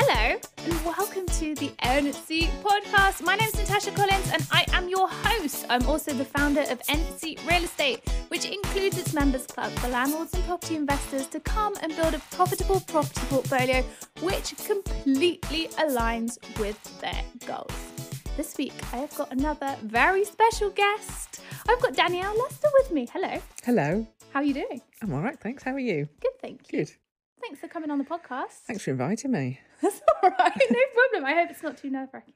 Hello, and welcome to the NC podcast. My name is Natasha Collins, and I am your host. I'm also the founder of NC Real Estate, which includes its members club for landlords and property investors to come and build a profitable property portfolio which completely aligns with their goals. This week, I have got another very special guest. I've got Danielle Lester with me. Hello. Hello. How are you doing? I'm all right, thanks. How are you? Good, thank you. Good. Thanks for coming on the podcast. Thanks for inviting me. That's all right. No problem. I hope it's not too nerve wracking.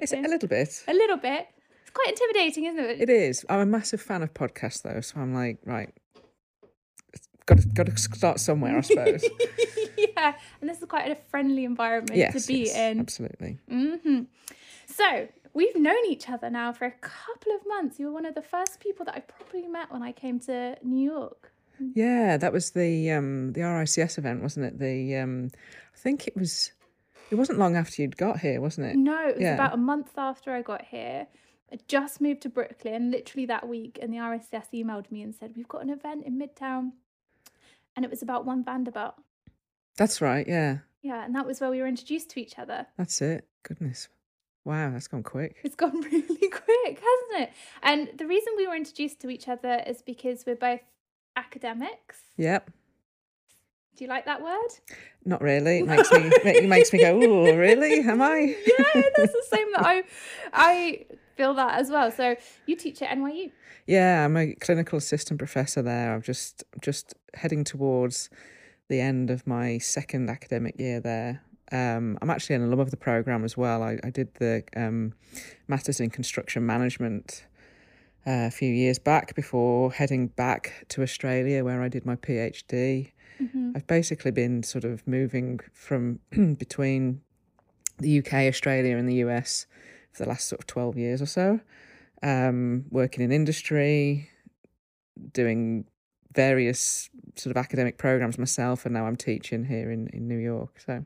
It's a little bit. A little bit. It's quite intimidating, isn't it? It is. I'm a massive fan of podcasts, though, so I'm like, right, got to got to start somewhere, I suppose. yeah, and this is quite a friendly environment yes, to be yes, in. absolutely. hmm So we've known each other now for a couple of months. You were one of the first people that I probably met when I came to New York. Yeah, that was the um the RICS event, wasn't it? The um, I think it was. It wasn't long after you'd got here, wasn't it? No, it was Yeah. about a month after I got here. I just moved to Brooklyn, literally that week, and the RICS emailed me and said, We've got an event in Midtown. And it was about one Vanderbilt. That's right. Yeah, Yeah, and that was where we were introduced to each other. that's it. Goodness, wow, that's gone quick. It's gone really quick, hasn't it? And the reason we were introduced to each other is because we're both academics. Yep. Do you like that word? Not really. It makes me it makes me go. Oh, really? Am I? yeah, that's the same that I I feel that as well. So you teach at NYU. Yeah, I'm a clinical assistant professor there. I'm just just heading towards the end of my second academic year there. Um, I'm actually an alum of the program as well. I, I did the um, masters in construction management a few years back before heading back to Australia, where I did my PhD. I've basically been sort of moving from between the UK, Australia, and the US for the last sort of 12 years or so um, working in industry, doing various sort of academic programs myself, and now I'm teaching here in, in New York. So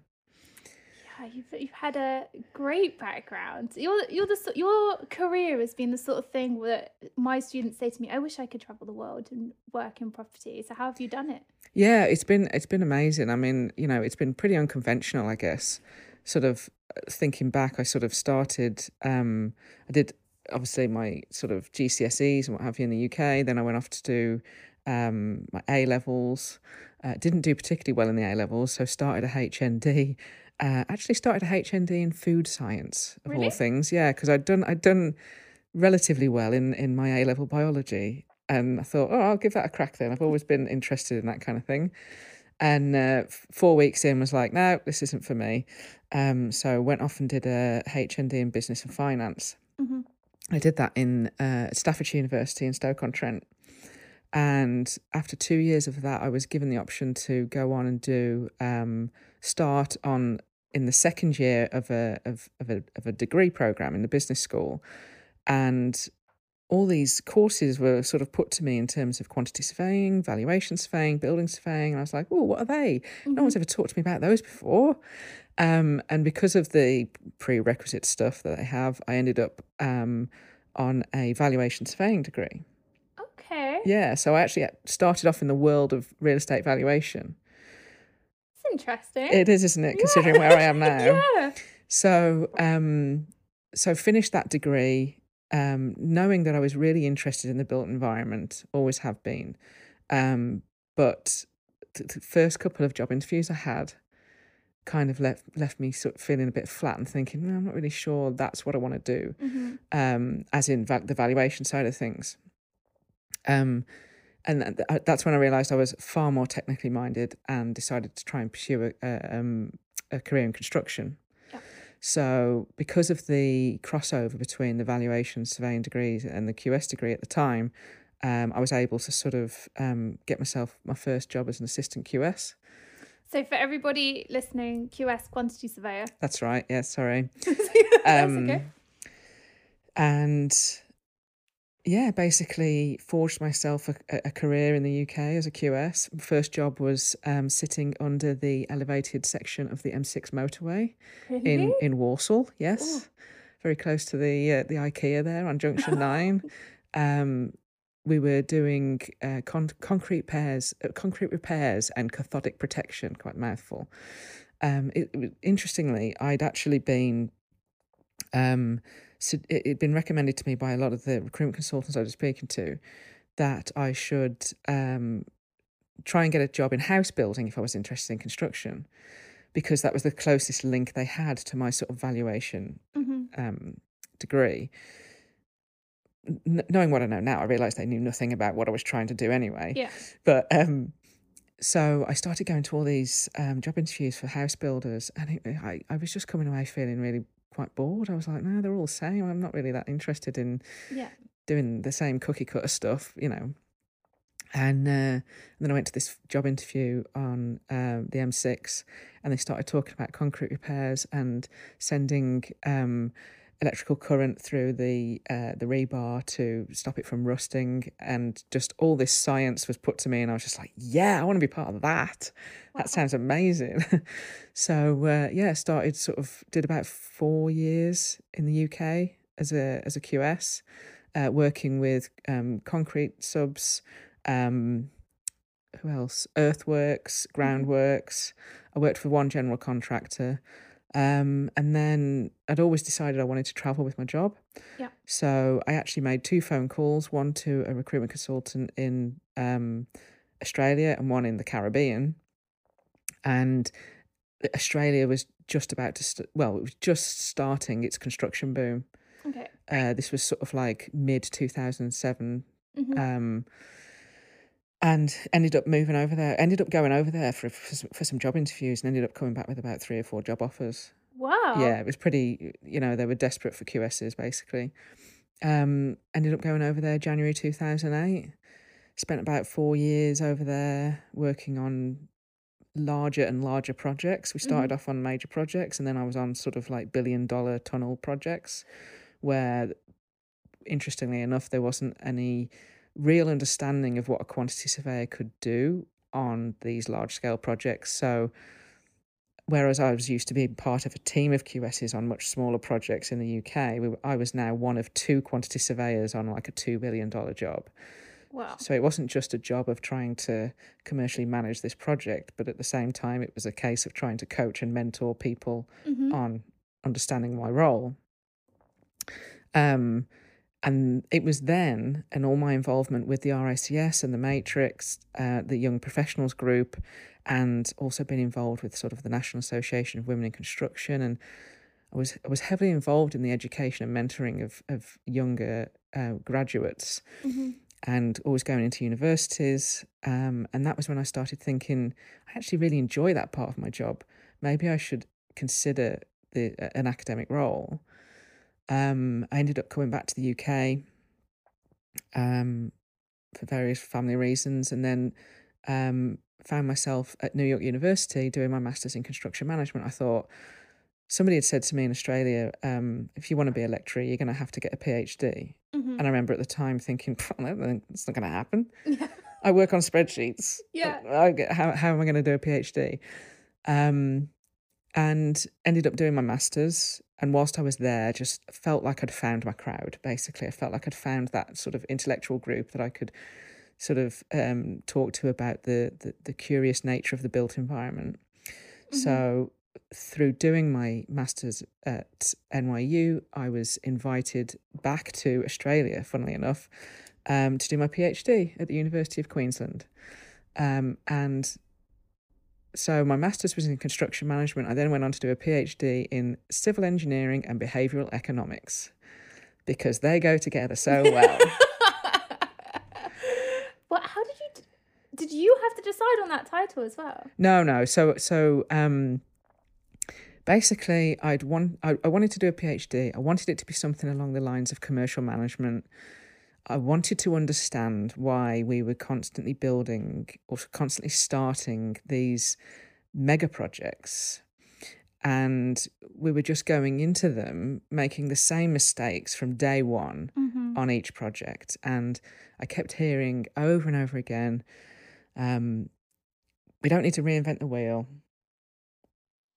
You've you've had a great background. Your you're the your career has been the sort of thing that my students say to me, "I wish I could travel the world and work in property." So how have you done it? yeah, it's been it's been amazing. I mean, you know, it's been pretty unconventional, I guess. Sort of uh, thinking back, I sort of started. Um, I did obviously my sort of GCSEs and what have you in the UK. Then I went off to do um, my A levels. Uh, didn't do particularly well in the A levels, so started a HND. Uh, actually, started a HND in food science of Really? all things. Yeah, because I'd done I'd done relatively well in in my A level biology, and I thought, oh, I'll give that a crack. Then I've always been interested in that kind of thing. And uh, four weeks in, was like, no, this isn't for me. Um, so went off and did a HND in business and finance. Mhm. I did that in uh, Staffordshire University in Stoke on Trent. And after two years of that, I was given the option to go on and do um, start on in the second year of a of, of a of a degree program in the business school, and all these courses were sort of put to me in terms of quantity surveying, valuation surveying, building surveying, and I was like, "Oh, what are they? No one's ever talked to me about those before." Um, and because of the prerequisite stuff that I have, I ended up um, on a valuation surveying degree. Yeah, so I actually started off in the world of real estate valuation. it's interesting. It is, isn't it, considering where I am now? yeah. So, um, so finished that degree, um, knowing that I was really interested in the built environment, always have been. Um, but the, the first couple of job interviews I had kind of left left me sort of feeling a bit flat and thinking, no, I'm not really sure that's what I want to do. Mhm. Um, as in va- the valuation side of things. Um, and th- that's when I realised I was far more technically minded and decided to try and pursue a, um, a career in construction. Yeah. So, because of the crossover between the valuation surveying degrees and the QS degree at the time, um, I was able to sort of um, get myself my first job as an assistant QS. So for everybody listening, QS quantity surveyor. That's right. Yeah, sorry. That's Um, okay. and yeah, basically forged myself a, a career in the UK as a QS. First job was um, sitting under the elevated section of the M6 motorway Really? in in Walsall. Yes, very close to the uh, the IKEA there on Junction Nine. Um, we were doing uh, con- concrete pairs, uh, concrete repairs, and cathodic protection. Quite a mouthful. um, it, it, interestingly, I'd actually been um, so it had been recommended to me by a lot of the recruitment consultants I was speaking to that I should um, try and get a job in house building if I was interested in construction, because that was the closest link they had to my sort of valuation Mm-hmm. um, degree. N- knowing what I know now, I realised they knew nothing about what I was trying to do anyway. Yeah. But um, so I started going to all these um, job interviews for house builders, and it, I, I was just coming away feeling really quite bored. I was like, no, they're all the same. I'm not really that interested in Yeah. doing the same cookie cutter stuff, you know. And, uh, and then I went to this job interview on um, the M6, and they started talking about concrete repairs and sending um, electrical current through the uh, the rebar to stop it from rusting, and just all this science was put to me, and I was just like, yeah, I want to be part of that. That sounds amazing. so uh, yeah, started sort of did about four years in the UK as a as a QS, uh, working with um, concrete subs. Um, who else? Earthworks, groundworks. I worked for one general contractor. Um, and then I'd always decided I wanted to travel with my job. Yeah. So I actually made two phone calls, one to a recruitment consultant in um, Australia and one in the Caribbean. And Australia was just about to, st- well, it was just starting its construction boom. Okay. Uh, this was sort of like mid 2007. Mhm. Um, and ended up moving over there. Ended up going over there for for some, for some job interviews, and ended up coming back with about three or four job offers. Wow. Yeah, it was pretty. You know, they were desperate for QSs basically. Um, ended up going over there January two thousand eight. Spent about four years over there working on larger and larger projects. We started off on major projects, and then I was on sort of like billion dollar tunnel projects, where, interestingly enough, there wasn't any real understanding of what a quantity surveyor could do on these large scale projects. So, whereas I was used to being part of a team of QSs on much smaller projects in the UK, we, I was now one of two quantity surveyors on like a $2 billion job. Wow. So it wasn't just a job of trying to commercially manage this project, but at the same time, it was a case of trying to coach and mentor people Mhm. on understanding my role. Um, and it was then, and all my involvement with the RICS and the Matrics, uh, the Young Professionals Group, and also been involved with sort of the National Association of Women in Construction, and I was I was heavily involved in the education and mentoring of of younger uh, graduates Mhm. and always going into universities. Um, and that was when I started thinking, I actually really enjoy that part of my job. Maybe I should consider the an academic role. Um, I ended up coming back to the UK um, for various family reasons, and then um, found myself at New York University doing my master's in construction management. I thought somebody had said to me in Australia, um, if you want to be a lecturer, you're going to have to get a PhD. Mhm. And I remember at the time thinking, it's not going to happen. Yeah. I work on spreadsheets. Yeah. I how, how am I going to do a PhD? Um, and ended up doing my master's. And whilst I was there, just felt like I'd found my crowd, basically. I felt like I'd found that sort of intellectual group that I could sort of um, talk to about the, the, the curious nature of the built environment. So, through doing my master's at NYU, I was invited back to Australia, funnily enough, um, to do my PhD at the University of Queensland. Um, and so my master's was in construction management. I then went on to do a PhD in civil engineering and behavioural economics because they go together so well. Well, how did you? Did you have to decide on that title as well? No, no. So, so um, basically, I'd want I, I wanted to do a PhD. I wanted it to be something along the lines of commercial management. I wanted to understand why we were constantly building or constantly starting these mega projects. And we were just going into them, making the same mistakes from day one Mm-hmm. on each project. And I kept hearing over and over again, um, we don't need to reinvent the wheel.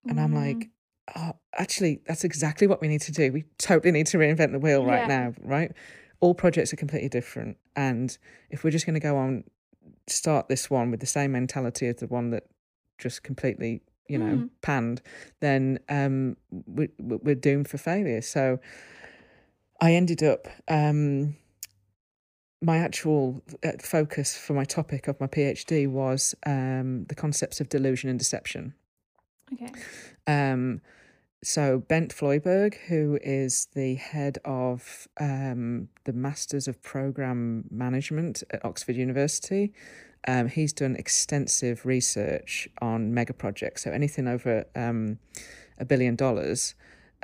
And I'm like, oh, actually, that's exactly what we need to do. We totally need to reinvent the wheel right Yeah. now, right? All projects are completely different. And if we're just going to go on, start this one with the same mentality as the one that just completely you know, Mm. panned, then um, we, we- we're doomed for failure. So I ended up. Um, my actual uh, focus for my topic of my PhD was um, the concepts of delusion and deception. Okay. Um, so Bent Flyvbjerg, who is the head of um, the Masters of Program Management at Oxford University, um, he's done extensive research on mega projects. So anything over um, a billion dollars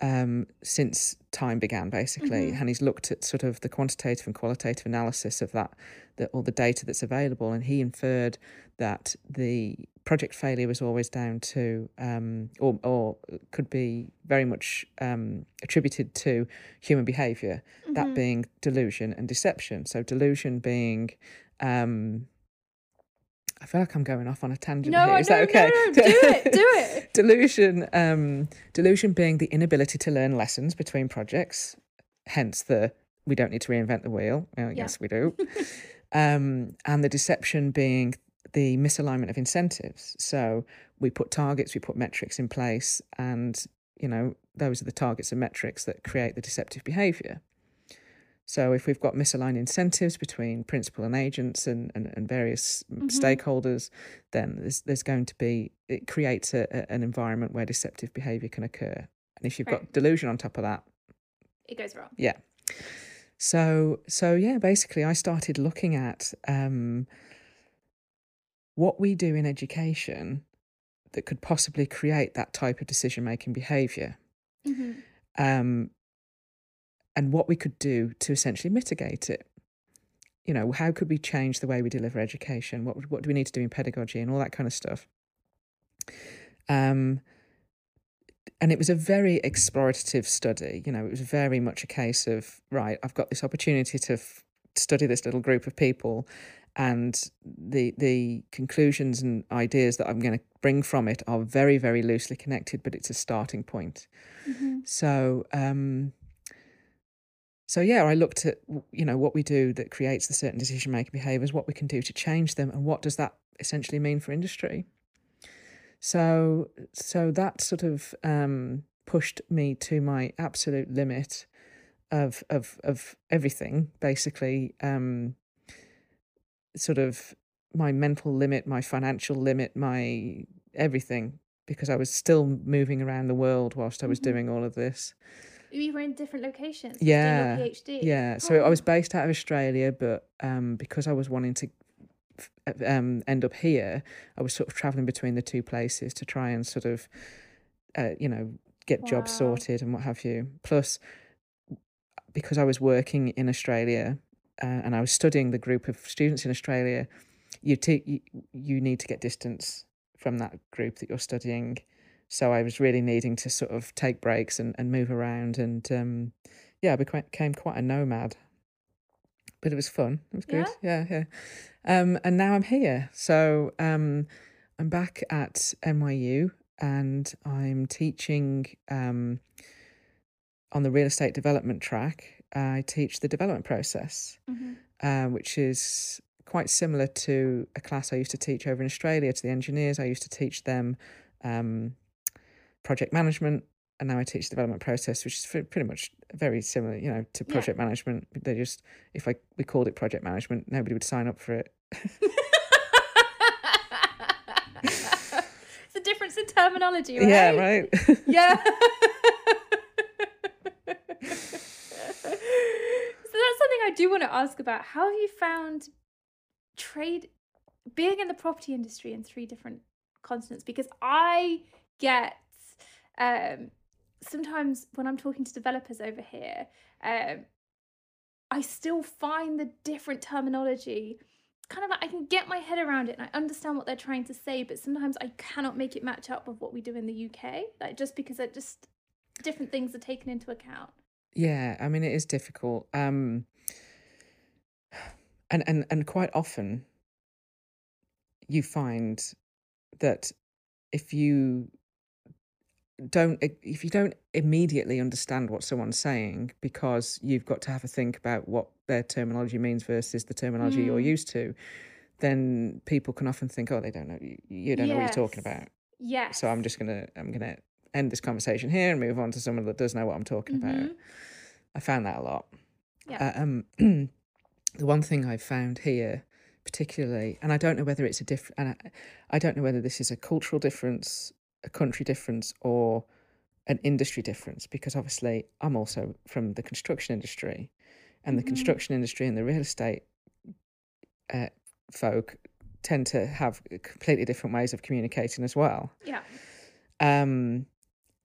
um, since time began, basically, and he's looked at sort of the quantitative and qualitative analysis of that, the, all the data that's available, and he inferred that the project failure was always down to, um, or or could be very much um, attributed to human behaviour. That being delusion and deception. So delusion being. Um, I feel like I'm going off on a tangent No, here. no, Is that no, okay? no, do it, do it. delusion um delusion being the inability to learn lessons between projects hence the we don't need to reinvent the wheel well, yes we do um and the deception being the misalignment of incentives so we put targets we put metrics in place and you know those are the targets and metrics that create the deceptive behavior so if we've got misaligned incentives between principal and agents and, and, and various stakeholders, then there's there's going to be it creates a, a- an environment where deceptive behaviour can occur. And if you've Right. got delusion on top of that, It goes wrong. yeah. So so yeah, basically I started looking at um, what we do in education that could possibly create that type of decision making behaviour. hmm um, and what we could do to essentially mitigate it. You know, how could we change the way we deliver education? What what do we need to do in pedagogy and all that kind of stuff? Um, and it was a very explorative study. You know, it was very much a case of right. I've got this opportunity to f- study this little group of people, and the the conclusions and ideas that I'm going to bring from it are very very loosely connected, but it's a starting point. hmm So, um, so yeah, I looked at you know what we do that creates the certain decision making behaviours, what we can do to change them, and what does that essentially mean for industry. So, so that sort of um, pushed me to my absolute limit of of of everything, basically. Um, sort of my mental limit, my financial limit, my everything, because I was still moving around the world whilst I was Mhm. doing all of this. You were in different locations. Yeah, PhD. Yeah, so I Oh. was based out of Australia, but um, because I was wanting to um, end up here, I was sort of traveling between the two places to try and sort of, uh, you know, get jobs sorted and what have you. Plus, because I was working in Australia uh, and I was studying the group of students in Australia, you, te- you you need to get distance from that group that you're studying. So I was really needing to sort of take breaks and, and move around and um, yeah, I became, quite a nomad. But it was fun. It was good. Yeah, yeah. Um, and now I'm here. So um, I'm back at NYU and I'm teaching um, on the real estate development track. I teach the development process, Mhm. uh, which is quite similar to a class I used to teach over in Australia to the engineers. I used to teach them um, project management, and now I teach the development process, which is pretty much very similar, you know, to Yeah. project management. They just, if I we called it project management, nobody would sign up for it. it's a difference in terminology, right? Yeah, right. Yeah. so that's something I do want to ask about. How have you found trade being in the property industry in three different continents? Because I get um sometimes when I'm talking to developers over here, um I still find the different terminology kind of like I can get my head around it and I understand what they're trying to say, but sometimes I cannot make it match up with what we do in the UK. Like just because it just different things are taken into account. Yeah, I mean it is difficult. Um and and and quite often you find that if you don't if you don't immediately understand what someone's saying because you've got to have a think about what their terminology means versus the terminology you're Mm. used to then people can often think oh they don't know you, you don't know what you're talking about Yes. So I'm just gonna I'm gonna end this conversation here and move on to someone that does know what I'm talking about. Mhm. I found that a lot. Yeah. Uh, um, the one thing I've found here, particularly, and I don't know whether it's a different, and I, I don't know whether this is a cultural difference, a country difference, or an industry difference, because obviously I'm also from the construction industry, and the Mhm. construction industry and the real estate uh, folk tend to have completely different ways of communicating as well. Yeah. Um,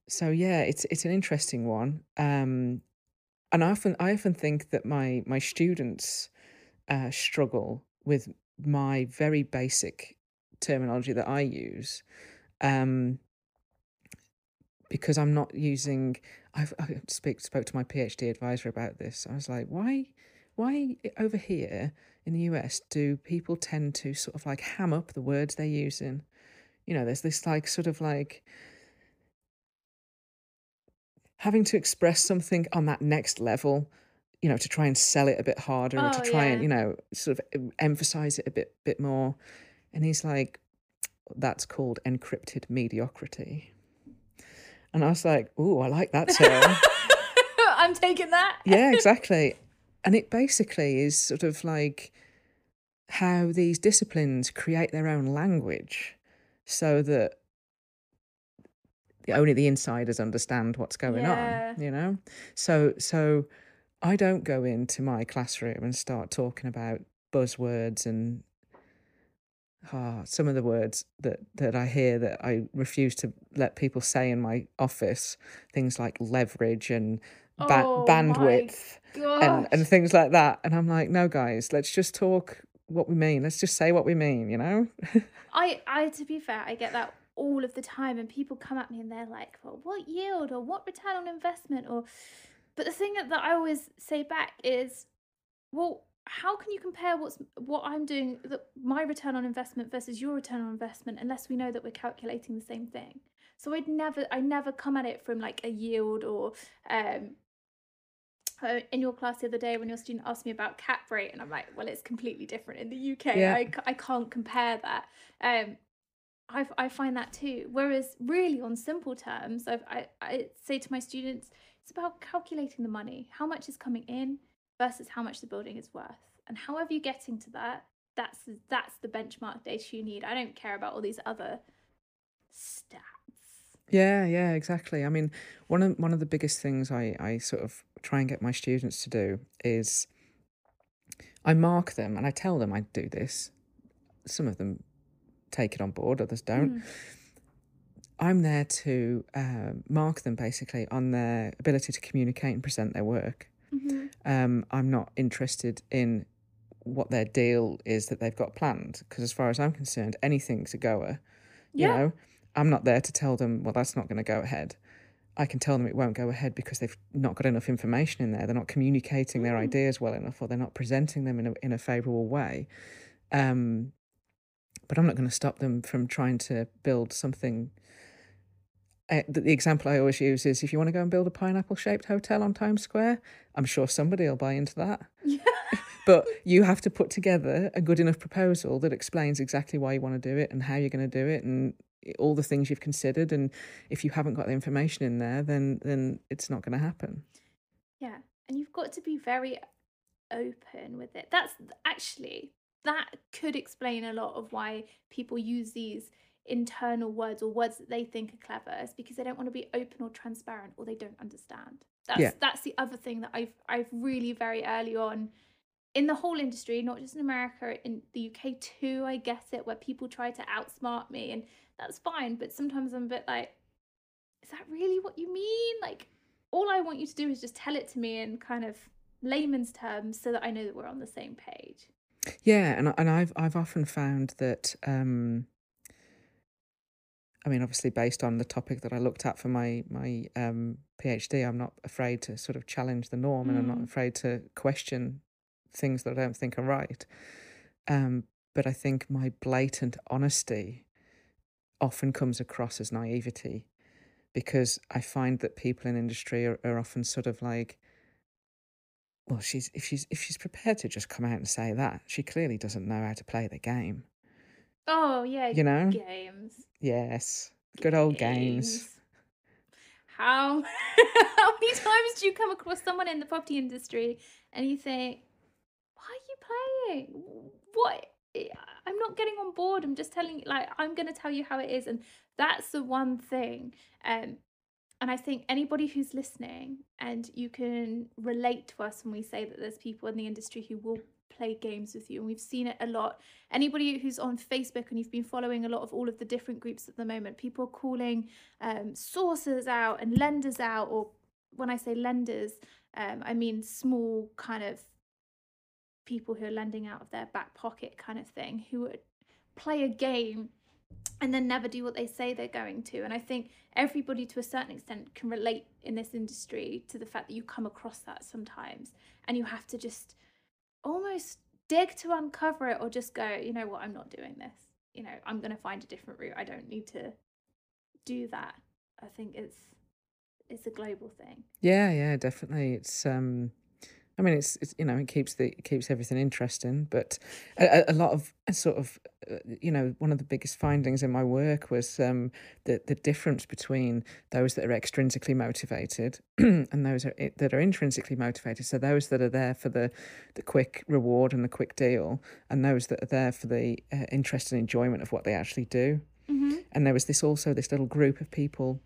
so yeah, it's it's an interesting one. Um, and I often I often think that my my students uh, struggle with my very basic terminology that I use, um, because I'm not using. I've, I speak spoke to my PhD advisor about this. I was like, why, why over here in the US do people tend to sort of like ham up the words they're using? You know, there's this like sort of like having to express something on that next level you know to try and sell it a bit harder or to Oh, try and you know sort of emphasize it a bit bit more. And he's like that's called encrypted mediocrity. And i was like oh i like that term. I'm taking that. yeah exactly. And it basically is sort of like how these disciplines create their own language so that only the insiders understand what's going Yeah. on you know? So so i don't go into my classroom and start talking about buzzwords and ah, some of the words that that i hear that i refuse to let people say in my office. Things like leverage and ba- Oh bandwidth and and things like that. And i'm like no guys let's just talk what we mean. Let's just say what we mean you know? I, I, to be fair, I get that all of the time, and people come at me and they're like, "Well, what yield or what return on investment?" Or, but the thing that I always say back is, "Well, how can you compare what's what I'm doing, the, my return on investment versus your return on investment, unless we know that we're calculating the same thing?" So I'd never, I never come at it from like a yield or um, uh, in your class the other day when your student asked me about cap rate and i'm like well it's completely different in the uk Yeah. I, I can't compare that um I, I find that too. Whereas really on simple terms I've, I, I say to my students it's about calculating the money. How much is coming in versus how much the building is worth. And however you're getting to that that's that's the benchmark data you need. I don't care about all these other stats. Yeah, yeah, exactly. I mean, one of one of the biggest things I I sort of try and get my students to do is I mark them and I tell them I do this. Some of them take it on board, others don't. Mm. I'm there to uh, mark them basically on their ability to communicate and present their work. Mhm. Um, I'm not interested in what their deal is that they've got planned because, as far as I'm concerned, anything's a goer. You Yeah. know, I'm not there to tell them, well, that's not going to go ahead. I can tell them it won't go ahead because they've not got enough information in there. They're not communicating their Mm. ideas well enough, or they're not presenting them in a in a favourable way. Um, but I'm not going to stop them from trying to build something. Uh, the, the example I always use is if you want to go and build a pineapple shaped hotel on Times Square, I'm sure somebody will buy into that. Yeah. But you have to put together a good enough proposal that explains exactly why you want to do it and how you're going to do it and all the things you've considered. And if you haven't got the information in there, then then it's not going to happen. Yeah, and you've got to be very open with it. That's actually that could explain a lot of why people use these internal words or words that they think are clever is because they don't want to be open or transparent or they don't understand. That's Yeah. that's the other thing that I've I've really very early on in the whole industry, not just in America, in the UK too, I guess it, where people try to outsmart me and that's fine, but sometimes I'm a bit like, is that really what you mean? Like all I want you to do is just tell it to me in kind of layman's terms so that I know that we're on the same page. Yeah, and I- and I've I've often found that um I mean obviously based on the topic that I looked at for my my um PhD, I'm not afraid to sort of challenge the norm and I'm not Mm. afraid to question things that I don't think are right. Um but I think my blatant honesty often comes across as naivety because I find that people in industry are, are often sort of like well she's if she's if she's prepared to just come out and say that she clearly doesn't know how to play the game Oh yeah, You know? games. yes Good old games. games. How how many times do you come across someone in the property industry and you think, why are you playing? What? I'm not getting on board. I'm just telling you, like, I'm going to tell you how it is. And that's the one thing. Um, and I think anybody who's listening and you can relate to us when we say that there's people in the industry who will play games with you. And we've seen it a lot. Anybody who's on Facebook and you've been following a lot of all of the different groups at the moment, people are calling um, sources out and lenders out. Or when I say lenders, um, I mean small kind of people who are lending out of their back pocket kind of thing, who would play a game and then never do what they say they're going to. And I think everybody to a certain extent can relate in this industry to the fact that you come across that sometimes and you have to just almost dig to uncover it or just go, you know what, I'm not doing this. You know, I'm going to find a different route. I don't need to do that. I think it's it's a global thing. Yeah, yeah, definitely. It's um I mean, it's, it's you know it keeps the it keeps everything interesting, but a, a lot of sort of uh, you know one of the biggest findings in my work was um, the the difference between those that are extrinsically motivated and those are, that are intrinsically motivated. So those that are there for the the quick reward and the quick deal, and those that are there for the uh, interest and enjoyment of what they actually do. Mm-hmm. And there was this also this little group of people,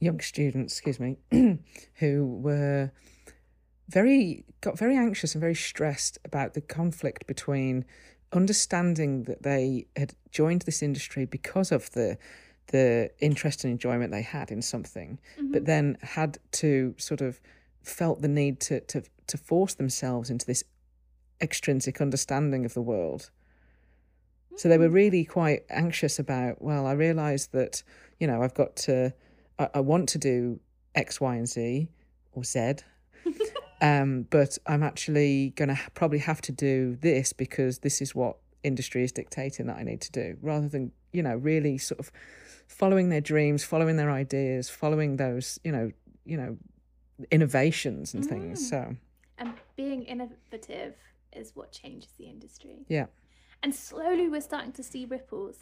young students, excuse me, who were very got very anxious and very stressed about the conflict between understanding that they had joined this industry because of the the interest and enjoyment they had in something, mm-hmm. but then had to sort of felt the need to to to force themselves into this extrinsic understanding of the world. So they were Mm. really quite anxious about. Well, I realised that you know I've got to. I, I want to do X, Y, and Z or Z, um, but I'm actually going to probably have to do this because this is what industry is dictating that I need to do, rather than you know really sort of following their dreams, following their ideas, following those you know you know innovations and things. Mm. So And being innovative is what changes the industry. yeah, And slowly we're starting to see ripples.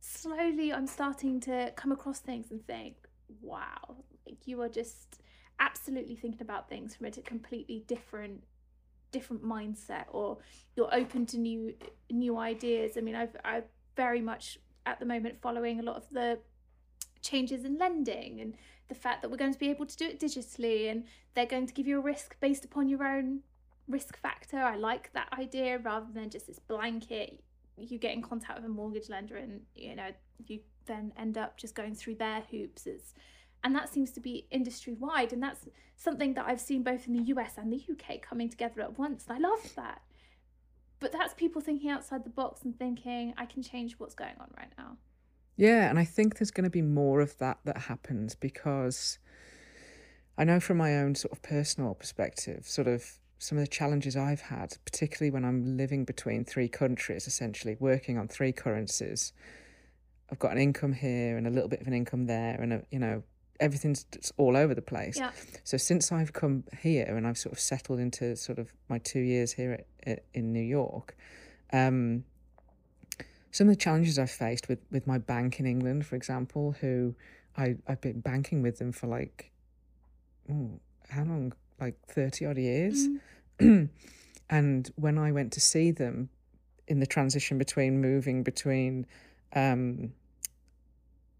Slowly I'm starting to come across things and think, wow, like you are just absolutely thinking about things from a completely different different mindset or you're open to new new ideas. I mean, I've I've very much at the moment following a lot of the changes in lending and the fact that we're going to be able to do it digitally and they're going to give you a risk based upon your own risk factor. I like that idea rather than just this blanket. You get in contact with a mortgage lender and you know you then end up just going through their hoops. It's, and that seems to be industry wide, and that's something that I've seen both in the US and the UK coming together at once. And I love that. But that's people thinking outside the box and thinking, I can change what's going on right now. Yeah, and I think there's going to be more of that that happens because I know from my own sort of personal perspective, sort of some of the challenges I've had, particularly when I'm living between three countries, essentially working on three currencies. I've got an income here and a little bit of an income there, and a, you know everything's all over the place. Yeah. So since I've come here and I've sort of settled into sort of my two years here at, at, in New York, um, some of the challenges I've faced with, with my bank in England, for example, who I, I've been banking with them for like, oh, how long? Like 30 odd years. Mm. and when I went to see them in the transition between moving between, um,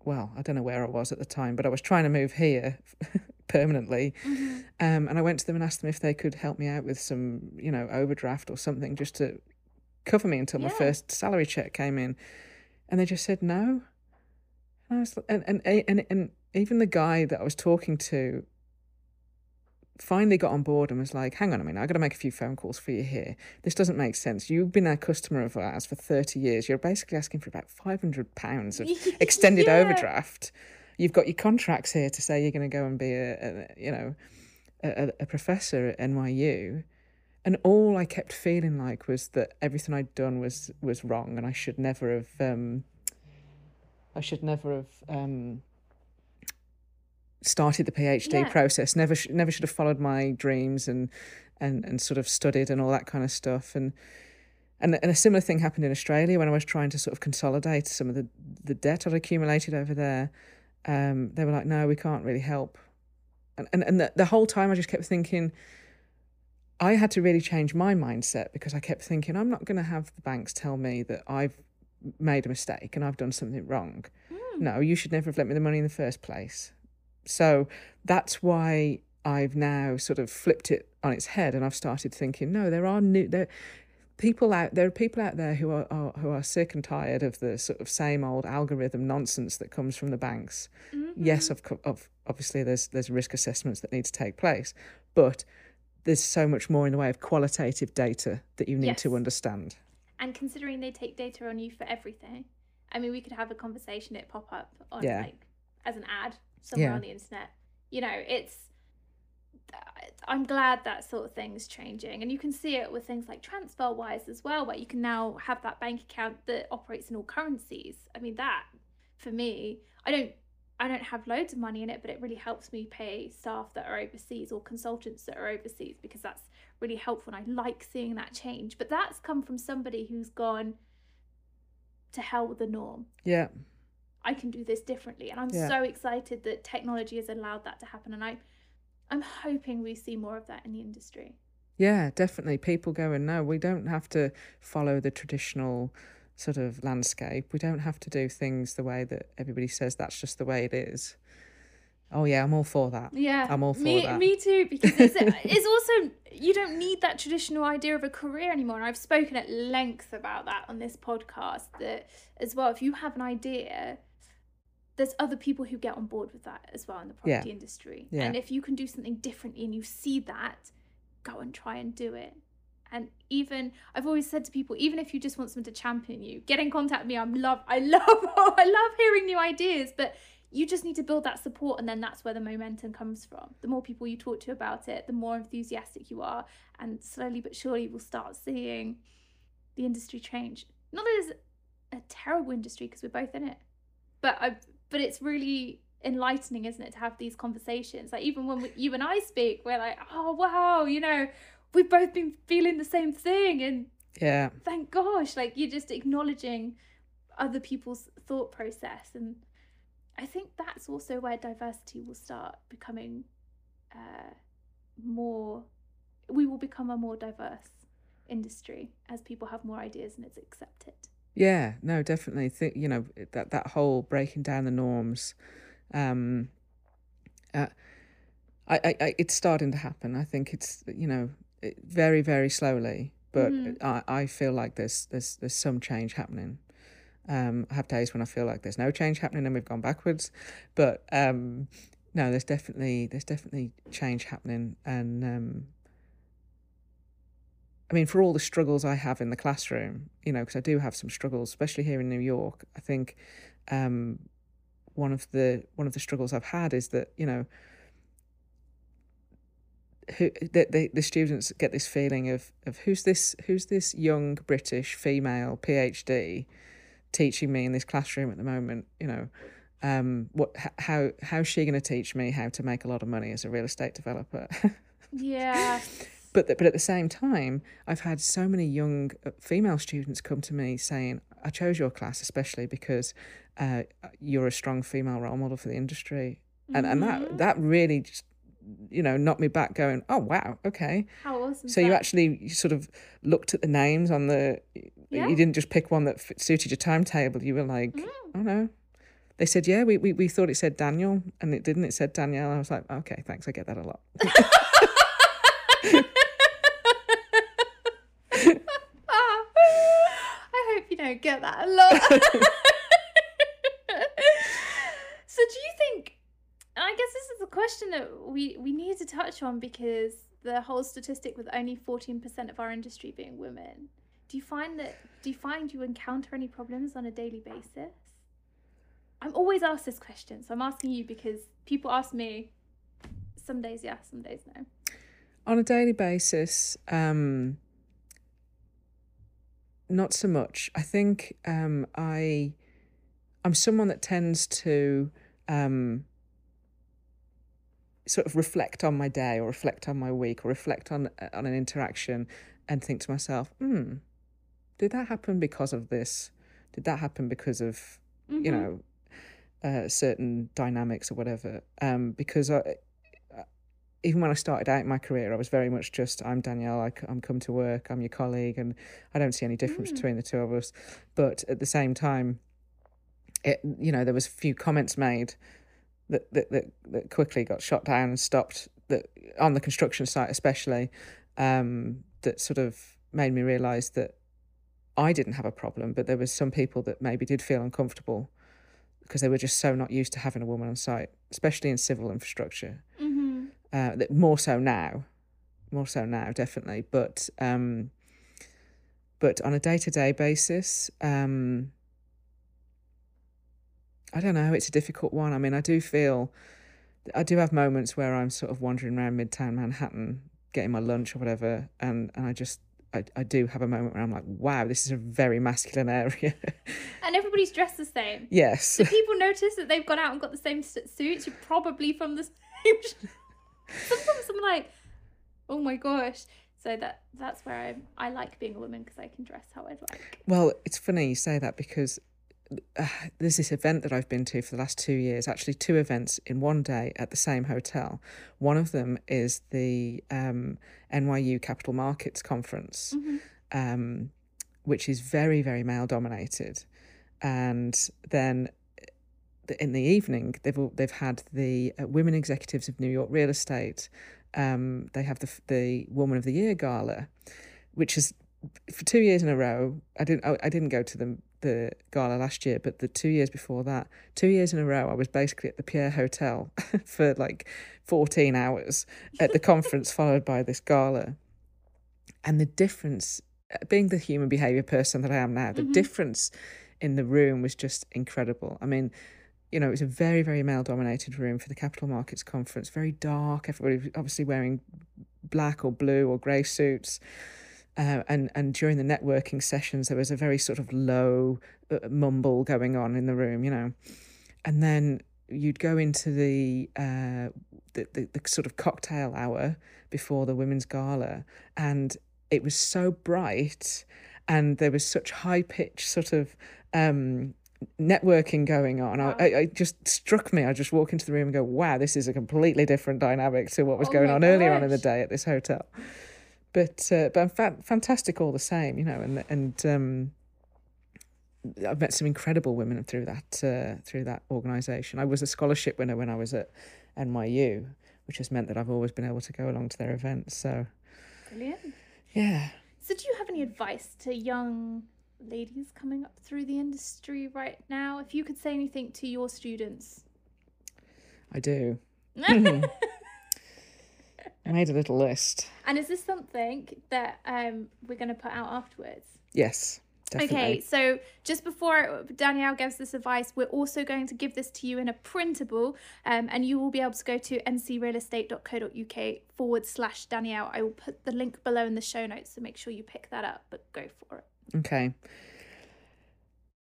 well, I don't know where I was at the time, but I was trying to move here permanently. Mhm. Um, and I went to them and asked them if they could help me out with some, you know, overdraft or something just to cover me until my first salary check came in. And they just said no. And I was, and, and, and, and even the guy that I was talking to finally got on board and was like, hang on a minute, I've got to make a few phone calls for you here. This doesn't make sense. You've been a customer of ours for 30 years. You're basically asking for about £500 of extended Yeah. overdraft. You've got your contracts here to say you're going to go and be a, a you know, a, a professor at NYU. And all I kept feeling like was that everything I'd done was was wrong, and I should never have. Um, I should never have um, started the PhD Yeah. process. Never, sh- never should have followed my dreams and and and sort of studied and all that kind of stuff. And and and a similar thing happened in Australia when I was trying to sort of consolidate some of the the debt I'd accumulated over there. Um, they were like, no, we can't really help, and and, and the, the whole time I just kept thinking. I had to really change my mindset because I kept thinking I'm not going to have the banks tell me that I've made a mistake and I've done something wrong. Mm. No, you should never have lent me the money in the first place. So that's why I've now sort of flipped it on its head and I've started thinking, no, there are new there people out there are people out there who are, are who are sick and tired of the sort of same old algorithm nonsense that comes from the banks. Mm-hmm. Yes, of, of obviously there's there's risk assessments that need to take place, but there's so much more in the way of qualitative data that you need Yes. to understand. And considering they take data on you for everything, I mean, we could have a conversation, it pop up on Yeah. like as an ad somewhere Yeah. on the internet. You know, it's. I'm glad that sort of thing's changing, and you can see it with things like TransferWise as well, where you can now have that bank account that operates in all currencies. I mean, that for me, I don't, I don't have loads of money in it, but it really helps me pay staff that are overseas or consultants that are overseas because that's really helpful, and I like seeing that change. But that's come from somebody who's gone to hell with the norm. Yeah. I can do this differently. And I'm Yeah. so excited that technology has allowed that to happen. And I, I'm hoping we see more of that in the industry. Yeah, definitely. People going, no, we don't have to follow the traditional sort of landscape. We don't have to do things the way that everybody says that's just the way it is. Oh yeah, I'm all for that. Yeah, I'm all for me, that. Me too, because it's, it's also you don't need that traditional idea of a career anymore. And I've spoken at length about that on this podcast. That as well, if you have an idea, there's other people who get on board with that as well in the Yeah. property industry. Yeah. And if you can do something differently and you see that, go and try and do it. And even I've always said to people, even if you just want someone to champion you, get in contact with me. I'm love I love I love hearing new ideas, but you just need to build that support and then that's where the momentum comes from. The more people you talk to about it, the more enthusiastic you are, and slowly but surely we'll start seeing the industry change. Not that it's a terrible industry because we're both in it. But I but it's really enlightening, isn't it, to have these conversations? Like even when we, you and I speak, we're like, oh wow, you know, we've both been feeling the same thing, and Yeah. thank gosh, like you're just acknowledging other people's thought process, and I think that's also where diversity will start becoming uh, more. We will become a more diverse industry as people have more ideas and it's accepted. Yeah, no, definitely. Think you know that that whole breaking down the norms. Um, uh, I, I, I, it's starting to happen. I think it's you know it- very, very slowly, but Mhm. I, I feel like there's there's there's some change happening. Um, I have days when I feel like there's no change happening and we've gone backwards, but um, no, there's definitely there's definitely change happening, and um, I mean, for all the struggles I have in the classroom, you know, because I do have some struggles, especially here in New York. I think um, one of the one of the struggles I've had is that you know, who the, the the students get this feeling of of who's this who's this young British female PhD teaching me in this classroom at the moment, you know. Um, what how how's she going to teach me how to make a lot of money as a real estate developer? Yeah. But th- but at the same time, I've had so many young uh, female students come to me saying, "I chose your class especially because uh, you're a strong female role model for the industry," and and that that really just you know knocked me back, going, "Oh wow, okay." How awesome. So you actually sort of looked at the names on the. Yeah. You didn't just pick one that fit, suited your timetable. You were like, Mm. "Oh no." They said, "Yeah, we, we we thought it said Daniel, and it didn't. It said Danielle." I was like, "Okay, thanks. I get that a lot." I hope you don't get that a lot. so do you think and I guess this is a question that we, we need to touch on because the whole statistic with only 14% of our industry being women. Do you find that do you find you encounter any problems on a daily basis? I'm always asked this question, so I'm asking you because people ask me some days yes, some days no. on a daily basis um not so much i think um i i'm someone that tends to um sort of reflect on my day or reflect on my week or reflect on on an interaction and think to myself hmm did that happen because of this? Did that happen because of you Mhm. know uh, certain dynamics or whatever? Um, because I, even when I started out in my career, I was very much just I'm Danielle. I, am come to work. I'm your colleague, and I don't see any difference Mm. between the two of us. But at the same time, it you know there was a few comments made that that that, that quickly got shot down and stopped that on the construction site especially um, that sort of made me realise that I didn't have a problem, but there was some people that maybe did feel uncomfortable because they were just so not used to having a woman on site, especially in civil infrastructure Mhm. Uh, more so now, more so now, definitely. But um, but on a day to day basis, um, I don't know. It's a difficult one. I mean, I do feel, I do have moments where I'm sort of wandering around Midtown Manhattan, getting my lunch or whatever, and and I just. I, I do have a moment where I'm like, wow, this is a very masculine area. And everybody's dressed the same. yes. Do people notice that they've gone out and got the same suits? You're probably from the same. Sometimes I'm like, oh my gosh. So that that's where I I like being a woman because I can dress how I'd like. Well, it's funny you say that because uh, there's this event that I've been to for the last two years, actually, two events in one day at the same hotel. One of them is the um, NYU Capital Markets Conference, um, which is very, very male dominated. And then th- in the evening, they've all, they've had the uh, women executives of New York real estate. Um, they have the the Woman of the Year gala, which is for two years in a row. I didn't I, I didn't go to the the gala last year, but the two years before that, two years in a row, I was basically at the Pierre Hotel for like fourteen hours at the conference, followed by this gala. And the difference, uh, being the human behavior person that I am now, the difference in the room was just incredible. I mean, you know, it was a very, very male dominated room for the capital markets conference, very dark. Everybody was obviously wearing black or blue or grey suits. Uh, and and during the networking sessions, there was a very sort of low uh, mumble going on in the room, you know. And then you'd go into the, uh, the, the the sort of cocktail hour before the women's gala, and it was so bright, and there was such high pitched sort of um, networking going on. Wow. I, I, it just struck me. I just walk into the room and go, "Wow, this is a completely different dynamic to what was Oh going on earlier on in the day at this hotel." But uh, but fa- fantastic all the same, you know, and and um, I've met some incredible women through that uh, through that organisation. I was a scholarship winner when I was at NYU, which has meant that I've always been able to go along to their events. So Brilliant. yeah, So do you have any advice to young ladies coming up through the industry right now? If you could say anything to your students. I do. I made a little list. And is this something that um, we're going to put out afterwards? Yes, definitely. Okay, so just before Danielle gives this advice, we're also going to give this to you in a printable, um, and you will be able to go to ncrealestate.co.uk forward slash Danielle. I will put the link below in the show notes, so make sure you pick that up, but go for it. Okay.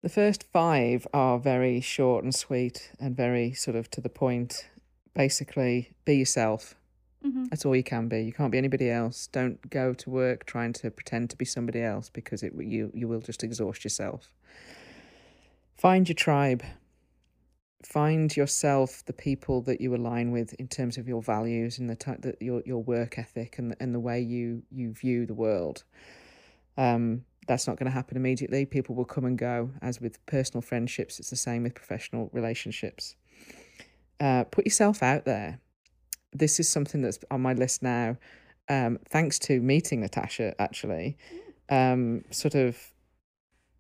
The first five are very short and sweet and very sort of to the point. Basically, be yourself. Mhm. That's all you can be. You can't be anybody else. Don't go to work trying to pretend to be somebody else because it you you will just exhaust yourself. Find your tribe. Find yourself the people that you align with in terms of your values and the type that your your work ethic and and the way you you view the world. Um, that's not going to happen immediately. People will come and go. As with personal friendships, it's the same with professional relationships. Uh, put yourself out there. This is something that's on my list now, um, thanks to meeting Natasha, actually. Um, sort of,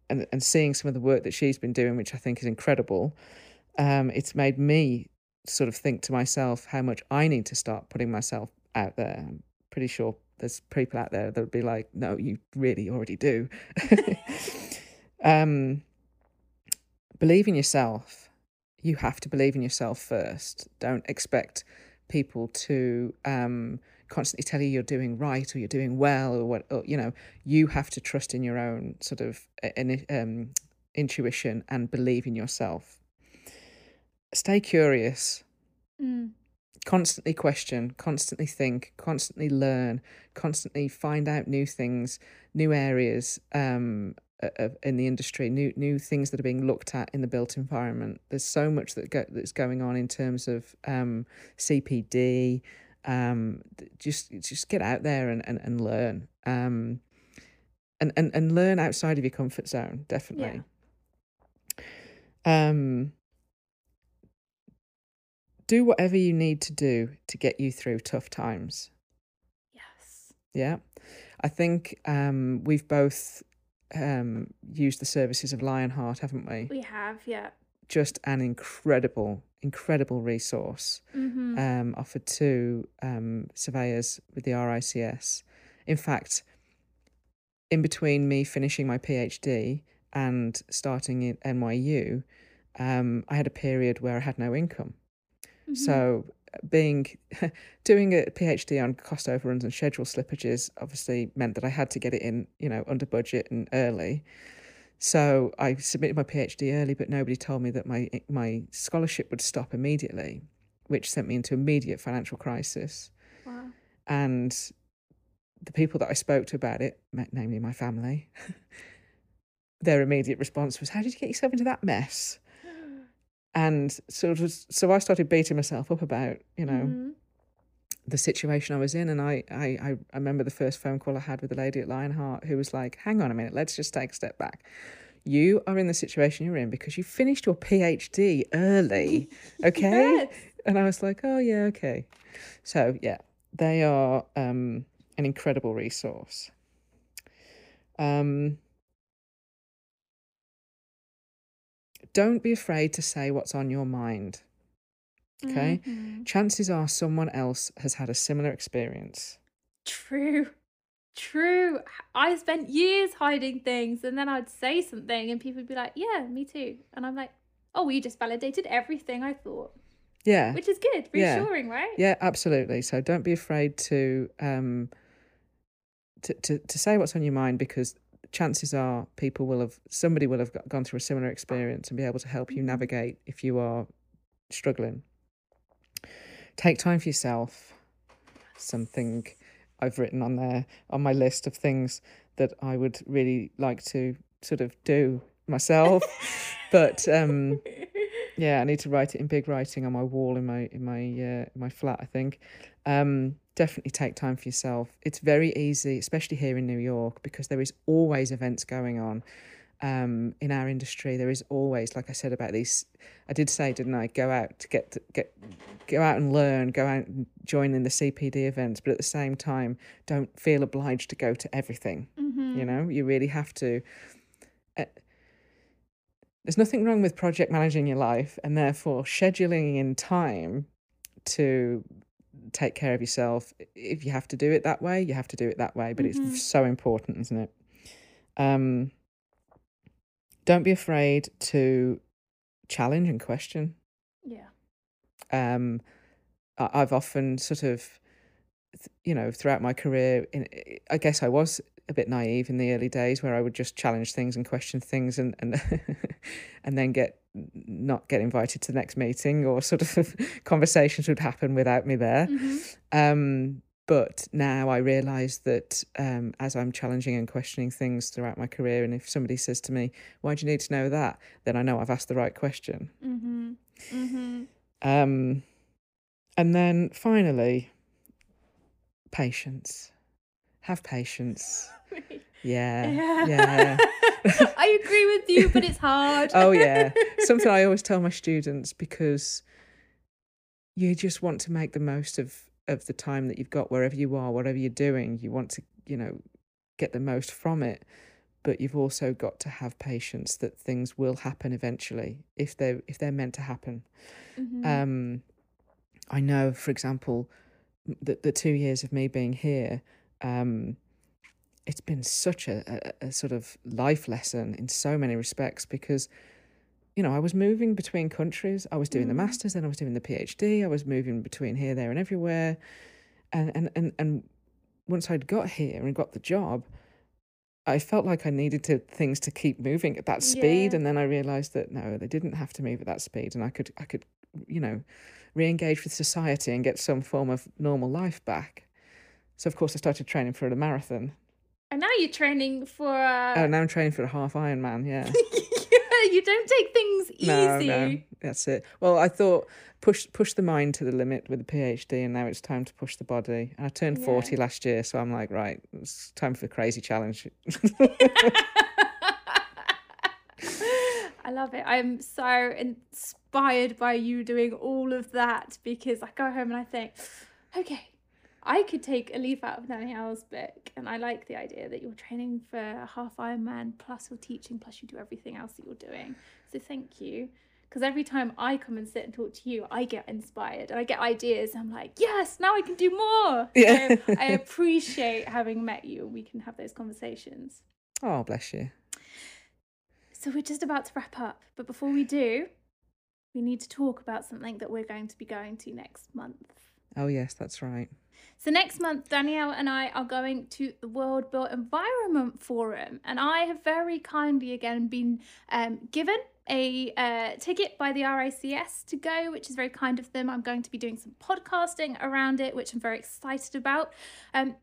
and, and seeing some of the work that she's been doing, which I think is incredible. Um, it's made me sort of think to myself how much I need to start putting myself out there. I'm pretty sure there's people out there that would be like, no, you really already do. um, believe in yourself. You have to believe in yourself first. Don't expect people to um, constantly tell you you're doing right or you're doing well or what. Or, you know, you have to trust in your own sort of uh, um, intuition and believe in yourself. Stay curious Mm. Constantly question, constantly think, constantly learn, constantly find out new things, new areas, um, in the industry, new new things that are being looked at in the built environment. There's so much that go, that's going on in terms of um, CPD. Um, just just get out there and and, and learn. Um, and, and and learn outside of your comfort zone, definitely. Yeah. Um, do whatever you need to do to get you through tough times. Yes. Yeah. I think um, we've both um, used the services of Lionheart, haven't we? We have, yeah. Just an incredible, incredible resource mm-hmm. um, offered to um, surveyors with the RICS. In fact, in between me finishing my PhD and starting at NYU, um, I had a period where I had no income. Mm-hmm. So being doing a PhD on cost overruns and schedule slippages obviously meant that I had to get it in, you know, under budget and early. So I submitted my PhD early, but nobody told me that my my scholarship would stop immediately, which sent me into immediate financial crisis. Wow. And the people that I spoke to about it, namely my family, their immediate response was, "How did you get yourself into that mess?" And sort of so I started beating myself up about you know mm-hmm. the situation I was in, and I, I I remember the first phone call I had with the lady at Lionheart who was like, "Hang on a minute, let's just take a step back." You are in the situation you're in because you finished your PhD early, okay? yes. And I was like, "Oh yeah, okay." So yeah, they are um, an incredible resource. Um, don't be afraid to say what's on your mind. Okay? Mm-hmm. Chances are someone else has had a similar experience. True. True. I spent years hiding things and then I'd say something and people would be like, yeah, me too. And I'm like, oh, well, you just validated everything I thought. Yeah. Which is good, reassuring, yeah. right? Yeah, absolutely. So don't be afraid to um to, to, to say what's on your mind because chances are people will have somebody will have gone through a similar experience and be able to help you mm-hmm. navigate if you are struggling. Take time for yourself. Something i've written on there on my list of things that i would really like to sort of do myself. But um yeah i need to write it in big writing on my wall in my in my uh, in my flat i think. Um definitely take time for yourself. It's very easy, especially here in New York, because there is always events going on. Um, in our industry, there is always, like I said about these. I did say, didn't I? Go out to get to get, go out and learn. Go out and join in the CPD events, but at the same time, don't feel obliged to go to everything. Mm-hmm. You know, you really have to. Uh, there's nothing wrong with project managing your life, and therefore scheduling in time to take care of yourself. If you have to do it that way, you have to do it that way. But mm-hmm. it's so important, isn't it? Um, don't be afraid to challenge and question. Yeah. Um, I've often sort of, you know, throughout my career, in, I guess I was a bit naive in the early days where I would just challenge things and question things and and and then get not get invited to the next meeting or sort of conversations would happen without me there. Mm-hmm. Um, but now I realise that um, as I'm challenging and questioning things throughout my career, and if somebody says to me, "Why do you need to know that?" then I know I've asked the right question. Mm-hmm. Mm-hmm. Um, and then finally, patience. Have patience. Yeah. Yeah. yeah. I agree with you, but it's hard. oh, yeah. Something I always tell my students because you just want to make the most of, of the time that you've got wherever you are, whatever you're doing. You want to, you know, get the most from it. But you've also got to have patience that things will happen eventually if they're if they're meant to happen. Mm-hmm. Um, I know, for example, that the two years of me being here, um, it's been such a, a, a, sort of life lesson in so many respects because you know i was moving between countries. I was doing mm. the masters then i was doing the phd i was moving between here there and everywhere. And and and, and once i'd got here and got the job i felt like i needed to things to keep moving at that speed. Yeah. and then i realized that no they didn't have to move at that speed and i could i could you know re-engage with society and get some form of normal life back so of course i started training for a marathon And now you're training for. Uh... Oh, now I'm training for a half Ironman. Yeah. yeah, you don't take things easy. No, no, that's it. Well, I thought push push the mind to the limit with a PhD, and now it's time to push the body. And I turned Yeah. forty last year, so I'm like, right, it's time for the crazy challenge. I love it. I'm so inspired by you doing all of that because I go home and I think, okay, I could take a leaf out of Danielle's book, and I like the idea that you're training for a half Ironman, plus you're teaching, plus you do everything else that you're doing. So thank you. Because every time I come and sit and talk to you, I get inspired and I get ideas. I'm like, yes, now I can do more. Yeah. So I appreciate having met you and we can have those conversations. oh, bless you. So we're just about to wrap up, but before we do, we need to talk about something that we're going to be going to next month. Oh yes, that's right. So next month, Danielle and I are going to the World Built Environment Forum, and I have very kindly again been um, given a uh, ticket by the RICS to go, which is very kind of them. I'm going to be doing some podcasting around it, which I'm very excited about. Um,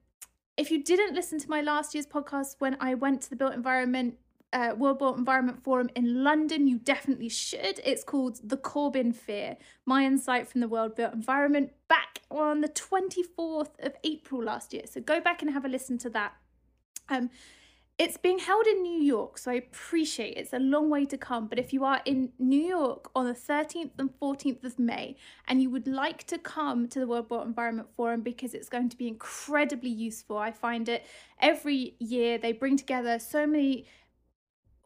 if you didn't listen to my last year's podcast when I went to the Built Environment uh, World Built Environment Forum in London, you definitely should. It's called The Corbyn Fear My Insight from the World Built Environment back on the 24th of April last year. So go back and have a listen to that. Um, it's being held in New York, so I appreciate it's a long way to come. But if you are in New York on the 13th and 14th of May and you would like to come to the World Built Environment Forum because it's going to be incredibly useful, I find it every year they bring together so many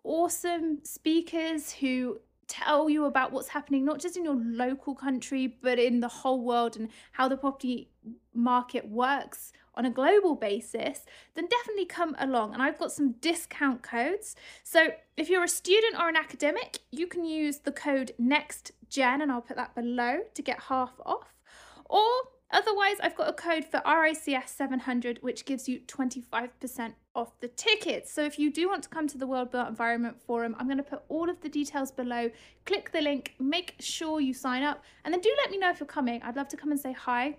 awesome speakers who tell you about what's happening not just in your local country but in the whole world and how the property market works on a global basis then definitely come along. And I've got some discount codes. So if you're a student or an academic you can use the code next gen and I'll put that below to get half off. Or Otherwise, I've got a code for RICS 700, which gives you 25% off the tickets. So if you do want to come to the World Built Environment Forum, I'm going to put all of the details below. Click the link, make sure you sign up, and then do let me know if you're coming. I'd love to come and say hi.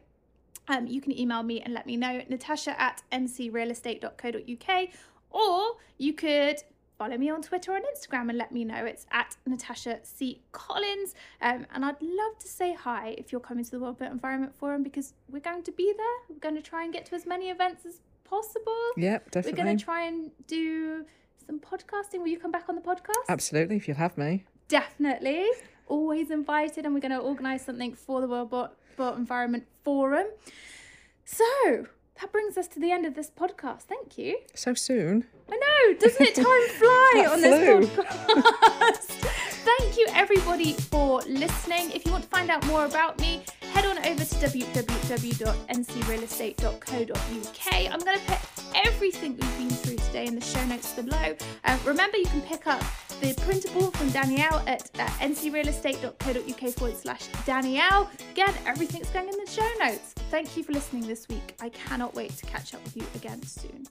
Um, you can email me and let me know, natasha at ncrealestate.co.uk, or you could follow me on Twitter or on Instagram and let me know. It's at Natasha C. Collins. Um, and I'd love to say hi if you're coming to the World Built Environment Forum because we're going to be there. We're going to try and get to as many events as possible. Yep, definitely. We're going to try and do some podcasting. Will you come back on the podcast? Absolutely, if you'll have me. Definitely. Always invited, and we're going to organise something for the World Built Built Environment Forum. So that brings us to the end of this podcast. Thank you. So soon. I know, doesn't it time fly on this flew. podcast? Thank you everybody for listening. If you want to find out more about me, head on over to www.ncrealestate.co.uk. I'm going to put everything we've been through today in the show notes below. Uh, remember, you can pick up the printable from Danielle at uh, ncrealestate.co.uk forward slash Danielle. Again, everything's going in the show notes. Thank you for listening this week. I cannot wait to catch up with you again soon.